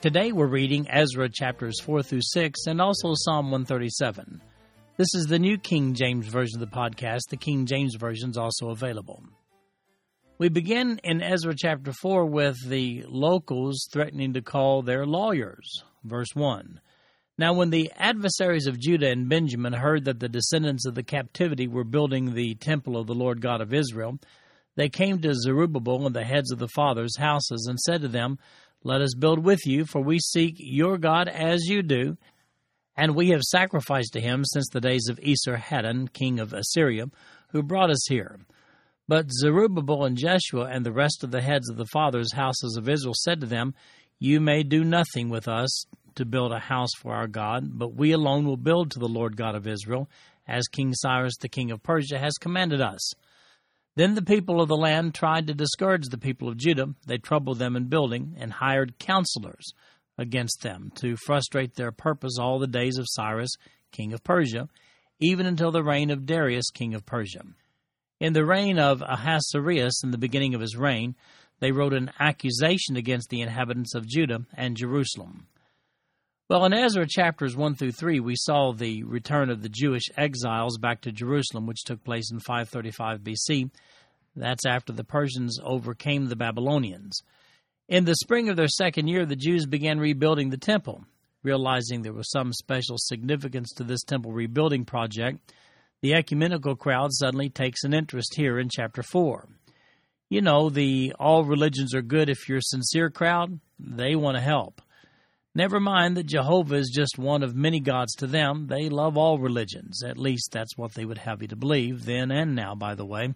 Today we're reading Ezra chapters 4 through 6 and also Psalm 137. This is the New King James Version of the podcast. The King James Version is also available. We begin in Ezra chapter 4 with the locals threatening to call their lawyers. Verse 1. Now, when the adversaries of Judah and Benjamin heard that the descendants of the captivity were building the temple of the Lord God of Israel, they came to Zerubbabel and the heads of the fathers' houses and said to them, Let us build with you, for we seek your God as you do, and we have sacrificed to him since the days of Esarhaddon, king of Assyria, who brought us here. But Zerubbabel and Jeshua and the rest of the heads of the fathers' houses of Israel said to them, You may do nothing with us to build a house for our God, but we alone will build to the Lord God of Israel, as King Cyrus the king of Persia has commanded us. Then the people of the land tried to discourage the people of Judah. They troubled them in building and hired counselors against them to frustrate their purpose all the days of Cyrus, king of Persia, even until the reign of Darius, king of Persia. In the reign of Ahasuerus, in the beginning of his reign, they wrote an accusation against the inhabitants of Judah and Jerusalem. Well, in Ezra chapters 1 through 3, we saw the return of the Jewish exiles back to Jerusalem, which took place in 535 BC. That's after the Persians overcame the Babylonians. In the spring of their second year, the Jews began rebuilding the temple. Realizing there was some special significance to this temple rebuilding project, the ecumenical crowd suddenly takes an interest here in chapter 4. You know, the all religions are good if you're sincere crowd, they want to help. Never mind that Jehovah is just one of many gods to them. They love all religions. At least that's what they would have you to believe, then and now, by the way.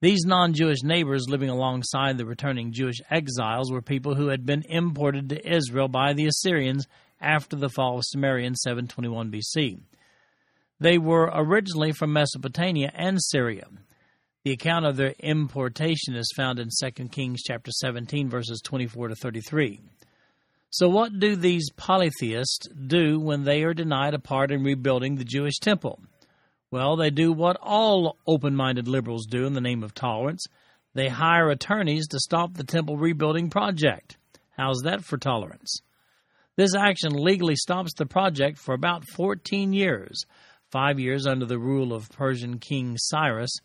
These non Jewish neighbors living alongside the returning Jewish exiles were people who had been imported to Israel by the Assyrians after the fall of Samaria in 721 BC. They were originally from Mesopotamia and Syria. The account of their importation is found in 2 Kings chapter 17 verses 24 to 33. So, what do these polytheists do when they are denied a part in rebuilding the Jewish temple? Well, they do what all open minded liberals do in the name of tolerance they hire attorneys to stop the temple rebuilding project. How's that for tolerance? This action legally stops the project for about 14 years five years under the rule of Persian King Cyrus,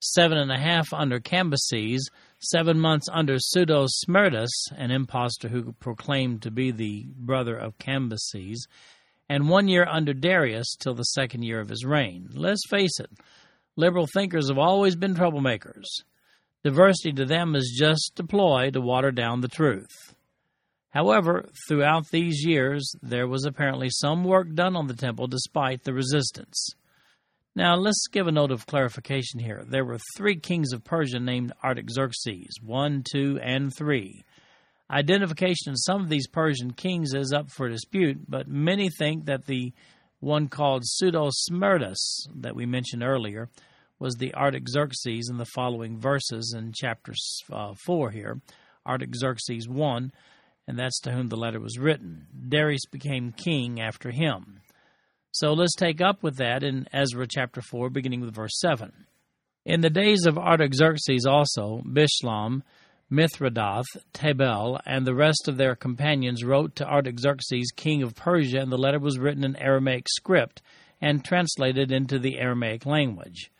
seven and a half under Cambyses, seven months under Pseudo Smerdis, an impostor who proclaimed to be the brother of Cambyses, and one year under Darius till the second year of his reign. Let's face it, liberal thinkers have always been troublemakers. Diversity to them is just a ploy to water down the truth. However, throughout these years, there was apparently some work done on the temple despite the resistance. Now, let's give a note of clarification here. There were three kings of Persia named Artaxerxes 1, 2, and 3. Identification of some of these Persian kings is up for dispute, but many think that the one called Pseudo Smerdis that we mentioned earlier was the Artaxerxes in the following verses in chapter uh, 4 here. Artaxerxes 1, and that's to whom the letter was written. Darius became king after him. So let's take up with that in Ezra chapter 4, beginning with verse 7. In the days of Artaxerxes also, Bishlam, Mithredath, Tabel, and the rest of their companions wrote to Artaxerxes, king of Persia, and the letter was written in Aramaic script and translated into the Aramaic language.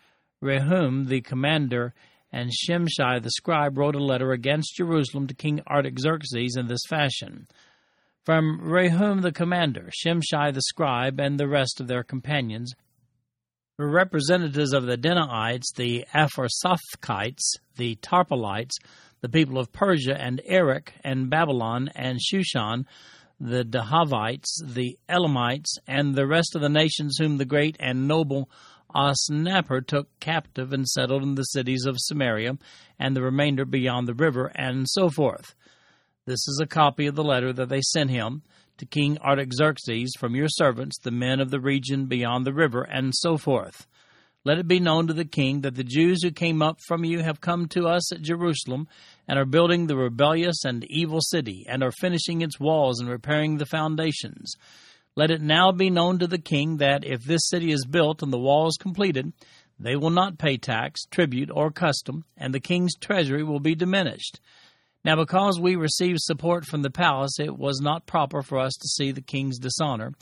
Rehum, the commander, and Shimshai the scribe wrote a letter against Jerusalem to King Artaxerxes in this fashion from Rehum the commander, Shimshai the scribe, and the rest of their companions, were representatives of the Dinaites, the Apharsathites, the Tarpelites, the people of Persia and Erech and Babylon and Shushan, the Dehavites, the Elamites, and the rest of the nations whom the great and noble Osnappar took captive and settled in the cities of Samaria, and the remainder beyond the river, and so forth. This is a copy of the letter that they sent him to King Artaxerxes from your servants, the men of the region beyond the river, and so forth. Let it be known to the king that the Jews who came up from you have come to us at Jerusalem and are building the rebellious and evil city, and are finishing its walls and repairing the foundations. Let it now be known to the king that if this city is built and the walls completed, they will not pay tax, tribute, or custom, and the king's treasury will be diminished. Now, because we received support from the palace, it was not proper for us to see the king's dishonor.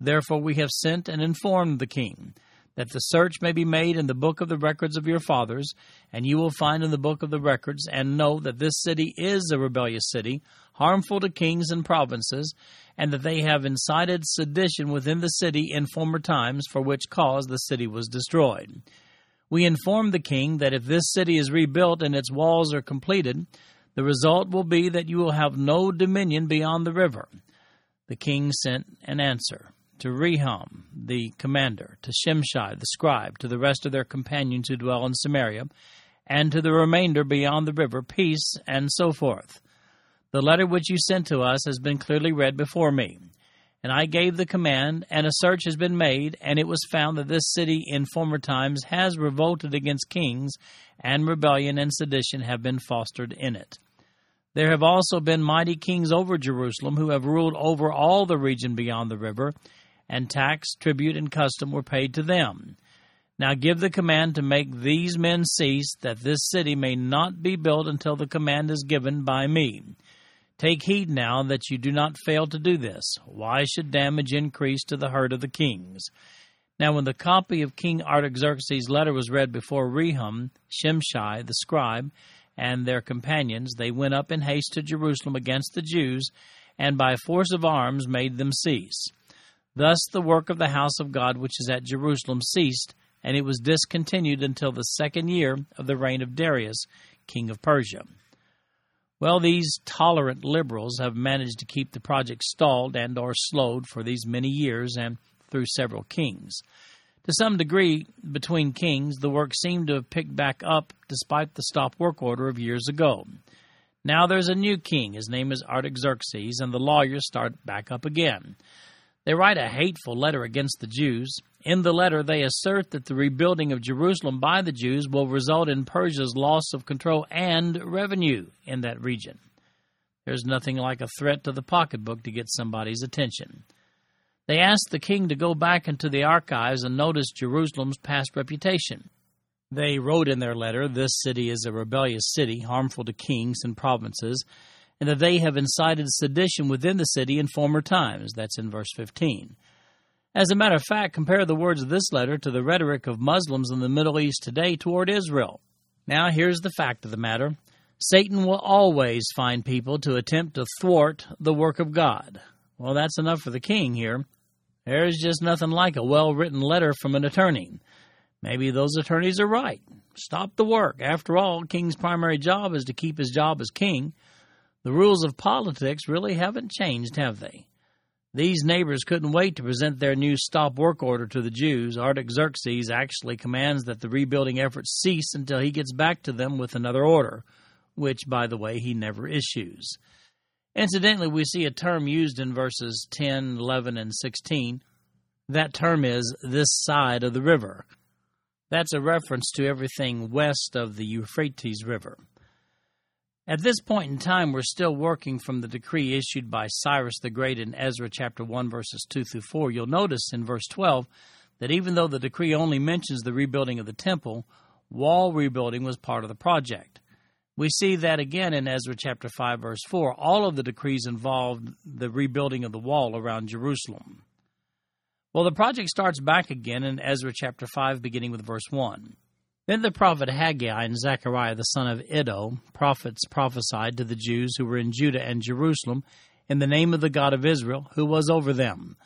Therefore, we have sent and informed the king that the search may be made in the book of the records of your fathers, and you will find in the book of the records, and know that this city is a rebellious city, harmful to kings and provinces, and that they have incited sedition within the city in former times, for which cause the city was destroyed. We inform the king that if this city is rebuilt and its walls are completed, the result will be that you will have no dominion beyond the river. The king sent an answer to Rehum, the commander, to Shimshai, the scribe, to the rest of their companions who dwell in Samaria, and to the remainder beyond the river, peace, and so forth. The letter which you sent to us has been clearly read before me. And I gave the command, and a search has been made, and it was found that this city in former times has revolted against kings, and rebellion and sedition have been fostered in it. There have also been mighty kings over Jerusalem who have ruled over all the region beyond the river, and tax, tribute, and custom were paid to them. Now give the command to make these men cease, that this city may not be built until the command is given by me. Take heed now that you do not fail to do this. Why should damage increase to the hurt of the kings? Now, when the copy of King Artaxerxes' letter was read before Rehum, Shimshai, the scribe, and their companions, they went up in haste to Jerusalem against the Jews, and by force of arms made them cease. Thus the work of the house of God which is at Jerusalem ceased, and it was discontinued until the second year of the reign of Darius, king of Persia. Well, these tolerant liberals have managed to keep the project stalled and or slowed for these many years and through several kings. To some degree, between kings, the work seemed to have picked back up despite the stop work order of years ago. Now there's a new king. His name is Artaxerxes, and the lawyers start back up again. They write a hateful letter against the Jews. In the letter, they assert that the rebuilding of Jerusalem by the Jews will result in Persia's loss of control and revenue in that region. There's nothing like a threat to the pocketbook to get somebody's attention. They asked the king to go back into the archives and notice Jerusalem's past reputation. They wrote in their letter, This city is a rebellious city, harmful to kings and provinces, and that they have incited sedition within the city in former times. That's in verse 15. As a matter of fact, compare the words of this letter to the rhetoric of Muslims in the Middle East today toward Israel. Now, here's the fact of the matter Satan will always find people to attempt to thwart the work of God. Well, that's enough for the king here. There's just nothing like a well written letter from an attorney. Maybe those attorneys are right. Stop the work. After all, king's primary job is to keep his job as king. The rules of politics really haven't changed, have they? These neighbors couldn't wait to present their new stop work order to the Jews. Artaxerxes actually commands that the rebuilding efforts cease until he gets back to them with another order, which, by the way, he never issues. Incidentally, we see a term used in verses 10, 11, and 16. That term is this side of the river. That's a reference to everything west of the Euphrates River. At this point in time, we're still working from the decree issued by Cyrus the Great in Ezra chapter 1, verses 2 through 4. You'll notice in verse 12 that even though the decree only mentions the rebuilding of the temple, wall rebuilding was part of the project. We see that again in Ezra chapter 5, verse 4. All of the decrees involved the rebuilding of the wall around Jerusalem. Well, the project starts back again in Ezra chapter 5, beginning with verse 1. Then the prophet Haggai and Zechariah the son of Iddo, prophets, prophesied to the Jews who were in Judah and Jerusalem in the name of the God of Israel, who was over them.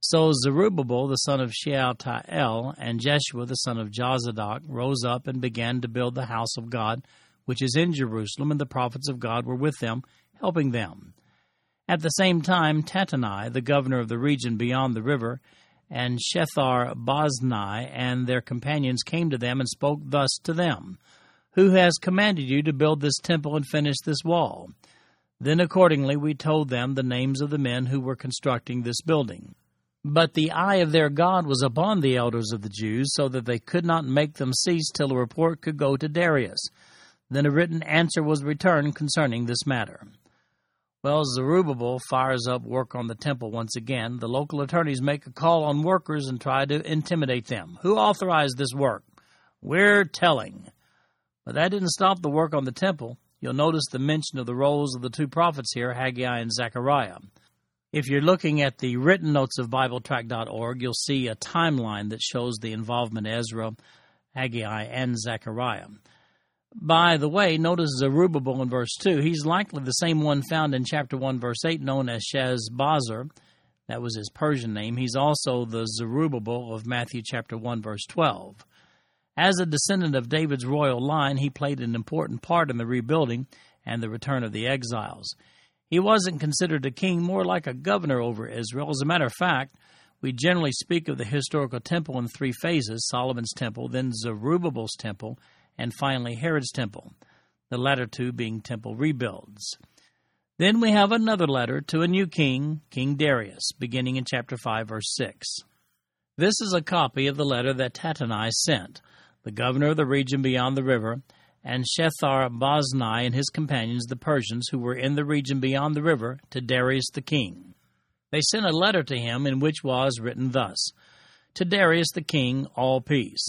So Zerubbabel the son of Shealtiel and Jeshua the son of Jozadak rose up and began to build the house of God, which is in Jerusalem, and the prophets of God were with them, helping them. At the same time, Tattenai, the governor of the region beyond the river, and Shethar Boznai and their companions came to them and spoke thus to them Who has commanded you to build this temple and finish this wall? Then accordingly we told them the names of the men who were constructing this building. But the eye of their God was upon the elders of the Jews, so that they could not make them cease till a report could go to Darius. Then a written answer was returned concerning this matter. Well, Zerubbabel fires up work on the temple once again. The local attorneys make a call on workers and try to intimidate them. Who authorized this work? We're telling. But that didn't stop the work on the temple. You'll notice the mention of the roles of the two prophets here, Haggai and Zechariah. If you're looking at the written notes of BibleTrack.org, you'll see a timeline that shows the involvement of Ezra, Haggai, and Zechariah. By the way, notice Zerubbabel in verse 2. He's likely the same one found in chapter 1, verse 8, known as Sheshbazzar. That was his Persian name. He's also the Zerubbabel of Matthew chapter 1, verse 12. As a descendant of David's royal line, he played an important part in the rebuilding and the return of the exiles. He wasn't considered a king, more like a governor over Israel. As a matter of fact, we generally speak of the historical temple in three phases Solomon's temple, then Zerubbabel's temple, and finally Herod's temple, the latter two being temple rebuilds. Then we have another letter to a new king, King Darius, beginning in chapter 5, verse 6. This is a copy of the letter that Tattenai sent, the governor of the region beyond the river, and Shethar Boznai and his companions, the Persians, who were in the region beyond the river, to Darius the king. They sent a letter to him in which was written thus To Darius the king, all peace.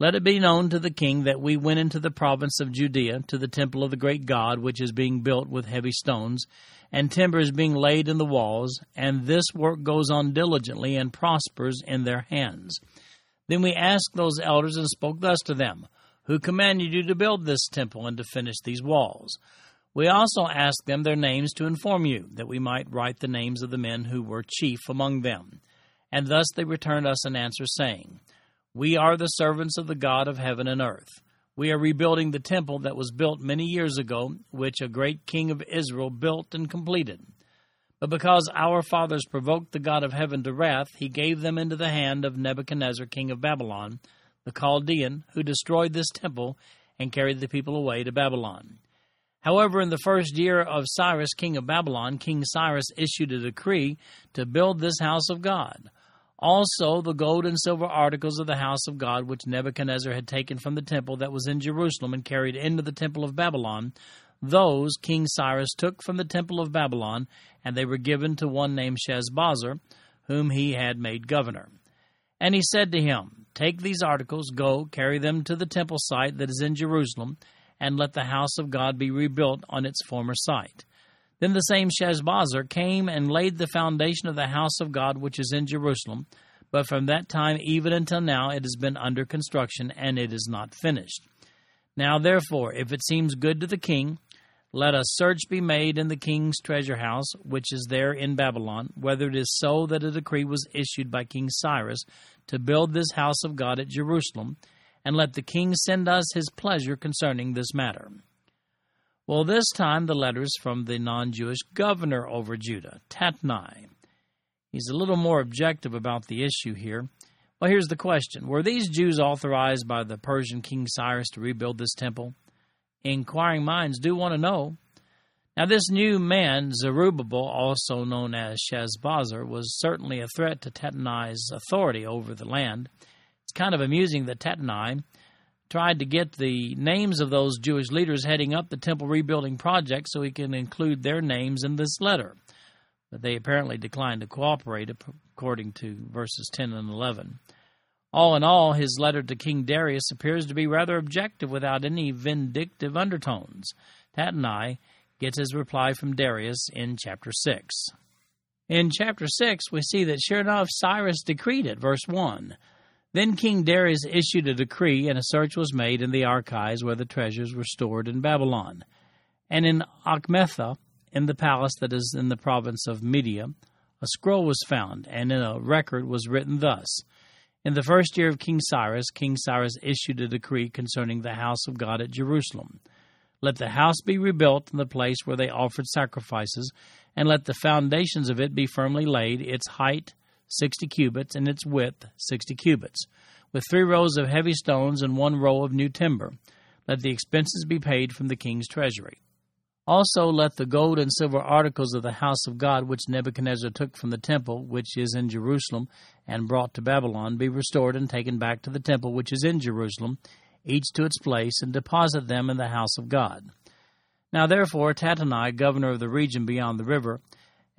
Let it be known to the king that we went into the province of Judea to the temple of the great God, which is being built with heavy stones, and timber is being laid in the walls, and this work goes on diligently and prospers in their hands. Then we asked those elders and spoke thus to them Who commanded you to build this temple and to finish these walls? We also asked them their names to inform you, that we might write the names of the men who were chief among them. And thus they returned us an answer, saying, we are the servants of the God of heaven and earth. We are rebuilding the temple that was built many years ago, which a great king of Israel built and completed. But because our fathers provoked the God of heaven to wrath, he gave them into the hand of Nebuchadnezzar, king of Babylon, the Chaldean, who destroyed this temple and carried the people away to Babylon. However, in the first year of Cyrus, king of Babylon, King Cyrus issued a decree to build this house of God. Also, the gold and silver articles of the house of God, which Nebuchadnezzar had taken from the temple that was in Jerusalem and carried into the temple of Babylon, those King Cyrus took from the temple of Babylon, and they were given to one named Sheshbazzar, whom he had made governor. And he said to him, Take these articles, go, carry them to the temple site that is in Jerusalem, and let the house of God be rebuilt on its former site. Then the same Sheshbazzar came and laid the foundation of the house of God which is in Jerusalem. But from that time even until now it has been under construction, and it is not finished. Now therefore, if it seems good to the king, let a search be made in the king's treasure house, which is there in Babylon, whether it is so that a decree was issued by King Cyrus to build this house of God at Jerusalem, and let the king send us his pleasure concerning this matter. Well, this time the letter is from the non Jewish governor over Judah, Tatnai. He's a little more objective about the issue here. Well, here's the question Were these Jews authorized by the Persian King Cyrus to rebuild this temple? Inquiring minds do want to know. Now, this new man, Zerubbabel, also known as Sheshbazzar, was certainly a threat to Tatnai's authority over the land. It's kind of amusing that Tatnai, tried to get the names of those Jewish leaders heading up the temple rebuilding project so he can include their names in this letter. But they apparently declined to cooperate, according to verses 10 and 11. All in all, his letter to King Darius appears to be rather objective without any vindictive undertones. Tattenai gets his reply from Darius in chapter 6. In chapter 6, we see that sure enough, Cyrus decreed it, verse 1. Then King Darius issued a decree, and a search was made in the archives where the treasures were stored in Babylon. And in Achmetha, in the palace that is in the province of Media, a scroll was found, and in a record was written thus In the first year of King Cyrus, King Cyrus issued a decree concerning the house of God at Jerusalem. Let the house be rebuilt in the place where they offered sacrifices, and let the foundations of it be firmly laid, its height 60 cubits, and its width 60 cubits, with three rows of heavy stones and one row of new timber. Let the expenses be paid from the king's treasury. Also, let the gold and silver articles of the house of God, which Nebuchadnezzar took from the temple, which is in Jerusalem, and brought to Babylon, be restored and taken back to the temple, which is in Jerusalem, each to its place, and deposit them in the house of God. Now, therefore, Tattenai, governor of the region beyond the river,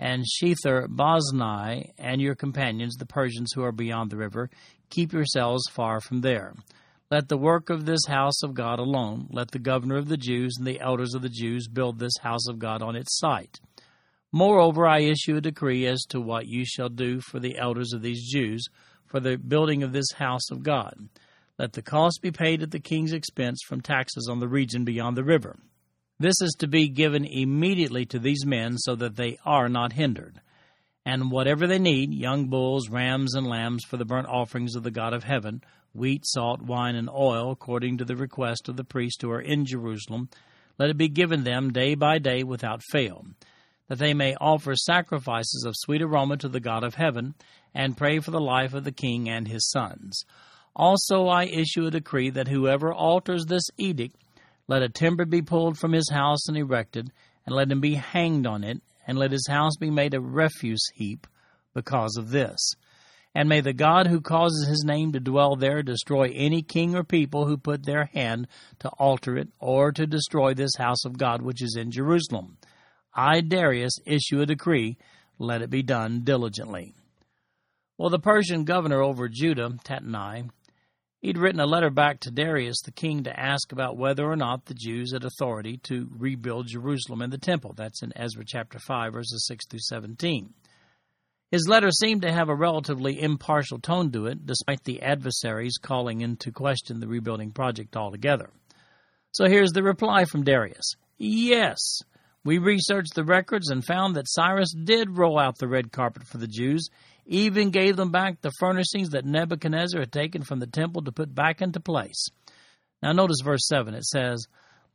and Shethar Boznai, and your companions, the Persians who are beyond the river, keep yourselves far from there. Let the work of this house of God alone. Let the governor of the Jews and the elders of the Jews build this house of God on its site. Moreover, I issue a decree as to what you shall do for the elders of these Jews for the building of this house of God. Let the cost be paid at the king's expense from taxes on the region beyond the river. This is to be given immediately to these men so that they are not hindered. And whatever they need, young bulls, rams, and lambs for the burnt offerings of the God of heaven, wheat, salt, wine, and oil, according to the request of the priests who are in Jerusalem, let it be given them day by day without fail, that they may offer sacrifices of sweet aroma to the God of heaven, and pray for the life of the king and his sons. Also I issue a decree that whoever alters this edict, let a timber be pulled from his house and erected, and let him be hanged on it, and let his house be made a refuse heap because of this. And may the God who causes his name to dwell there destroy any king or people who put their hand to alter it or to destroy this house of God which is in Jerusalem. I, Darius, issue a decree, let it be done diligently. Well, the Persian governor over Judah, Tattenai, he'd written a letter back to Darius the king to ask about whether or not the Jews had authority to rebuild Jerusalem and the temple. That's in Ezra chapter 5, verses 6 through 17. His letter seemed to have a relatively impartial tone to it, despite the adversaries calling into question the rebuilding project altogether. So here's the reply from Darius Yes, we researched the records and found that Cyrus did roll out the red carpet for the Jews, even gave them back the furnishings that Nebuchadnezzar had taken from the temple to put back into place. Now, notice verse 7. It says,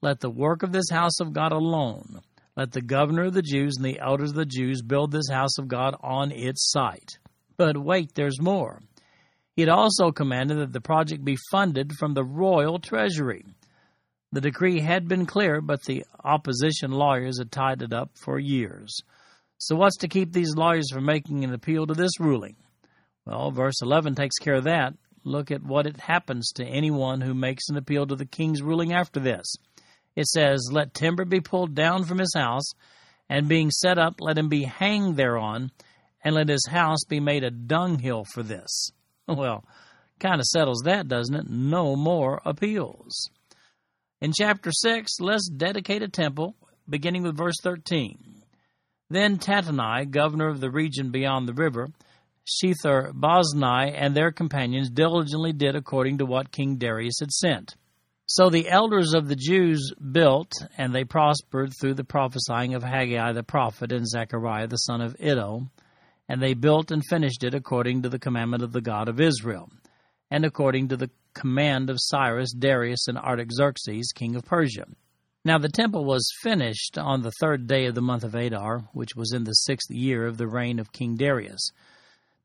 Let the work of this house of God alone let the governor of the Jews and the elders of the Jews build this house of God on its site. But wait, there's more. He had also commanded that the project be funded from the royal treasury. The decree had been clear, but the opposition lawyers had tied it up for years. So, what's to keep these lawyers from making an appeal to this ruling? Well, verse 11 takes care of that. Look at what it happens to anyone who makes an appeal to the king's ruling after this it says, Let timber be pulled down from his house, and being set up, let him be hanged thereon, and let his house be made a dunghill for this. Well, kind of settles that, doesn't it? No more appeals. In chapter 6, let's dedicate a temple, beginning with verse 13. Then Tattenai, governor of the region beyond the river, Shethar Boznai, and their companions diligently did according to what King Darius had sent. So the elders of the Jews built, and they prospered through the prophesying of Haggai the prophet and Zechariah the son of Iddo, and they built and finished it according to the commandment of the God of Israel, and according to the command of Cyrus, Darius, and Artaxerxes, king of Persia. Now the temple was finished on the third day of the month of Adar, which was in the sixth year of the reign of King Darius.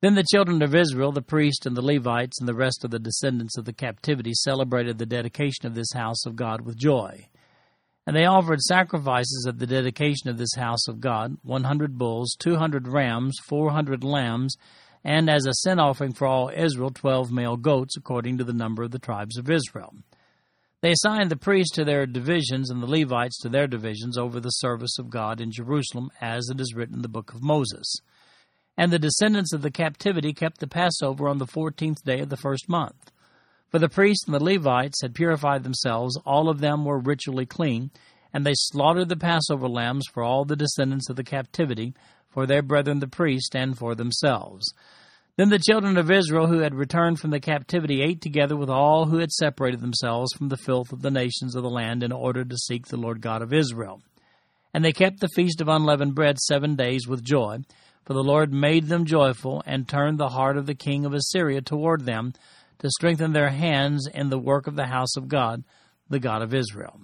Then the children of Israel, the priests and the Levites, and the rest of the descendants of the captivity celebrated the dedication of this house of God with joy. And they offered sacrifices at the dedication of this house of God one hundred bulls, two hundred rams, four hundred lambs, and as a sin offering for all Israel, twelve male goats, according to the number of the tribes of Israel. They assigned the priests to their divisions and the Levites to their divisions over the service of God in Jerusalem, as it is written in the book of Moses. And the descendants of the captivity kept the Passover on the fourteenth day of the first month. For the priests and the Levites had purified themselves, all of them were ritually clean, and they slaughtered the Passover lambs for all the descendants of the captivity, for their brethren the priests, and for themselves. Then the children of Israel who had returned from the captivity ate together with all who had separated themselves from the filth of the nations of the land in order to seek the Lord God of Israel. And they kept the feast of unleavened bread seven days with joy, for the Lord made them joyful and turned the heart of the king of Assyria toward them to strengthen their hands in the work of the house of God, the God of Israel.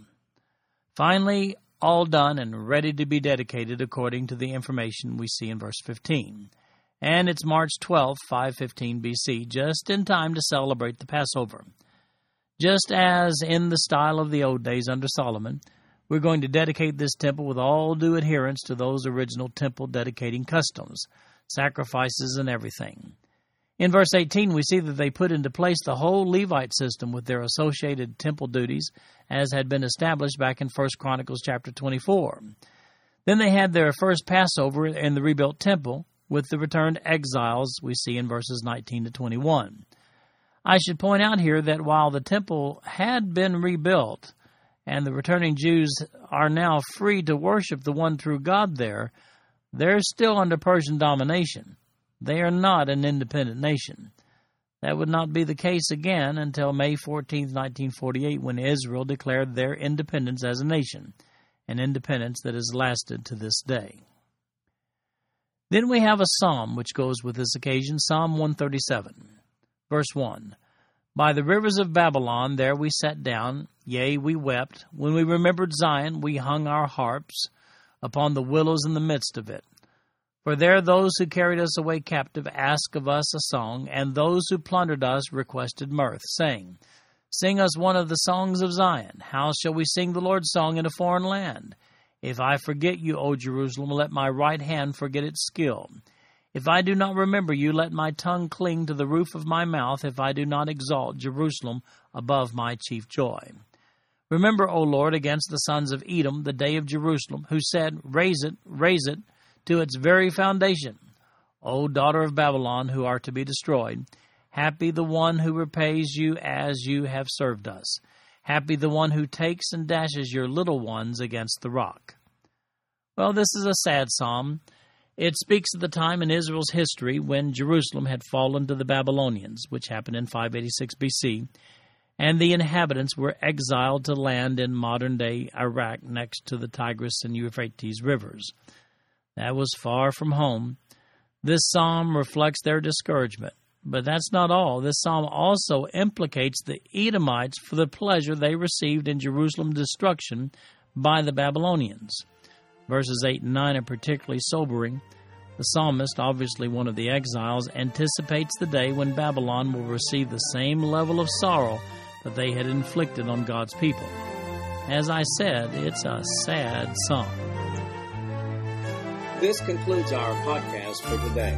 Finally, all done and ready to be dedicated according to the information we see in verse 15. And it's March 12, 515 BC, just in time to celebrate the Passover. Just as in the style of the old days under Solomon, We're going to dedicate this temple with all due adherence to those original temple dedicating customs, sacrifices, and everything. In verse 18, we see that they put into place the whole Levite system with their associated temple duties, as had been established back in 1 Chronicles chapter 24. Then they had their first Passover in the rebuilt temple with the returned exiles we see in verses 19 to 21. I should point out here that while the temple had been rebuilt and the returning Jews are now free to worship the one true God there, they're still under Persian domination. They are not an independent nation. That would not be the case again until May 14, 1948, when Israel declared their independence as a nation, an independence that has lasted to this day. Then we have a psalm which goes with this occasion Psalm 137, verse 1. By the rivers of Babylon there we sat down, yea, we wept. When we remembered Zion, we hung our harps upon the willows in the midst of it. For there those who carried us away captive asked of us a song, and those who plundered us requested mirth, saying, Sing us one of the songs of Zion. How shall we sing the Lord's song in a foreign land? If I forget you, O Jerusalem, let my right hand forget its skill. If I do not remember you, let my tongue cling to the roof of my mouth, if I do not exalt Jerusalem above my chief joy. Remember, O Lord, against the sons of Edom, the day of Jerusalem, who said, Raise it, raise it, to its very foundation. O daughter of Babylon, who are to be destroyed, happy the one who repays you as you have served us. Happy the one who takes and dashes your little ones against the rock. Well, this is a sad psalm. It speaks of the time in Israel's history when Jerusalem had fallen to the Babylonians, which happened in 586 BC, and the inhabitants were exiled to land in modern day Iraq next to the Tigris and Euphrates rivers. That was far from home. This psalm reflects their discouragement. But that's not all. This psalm also implicates the Edomites for the pleasure they received in Jerusalem's destruction by the Babylonians. Verses 8 and 9 are particularly sobering. The psalmist, obviously one of the exiles, anticipates the day when Babylon will receive the same level of sorrow that they had inflicted on God's people. As I said, it's a sad psalm. This concludes our podcast for today.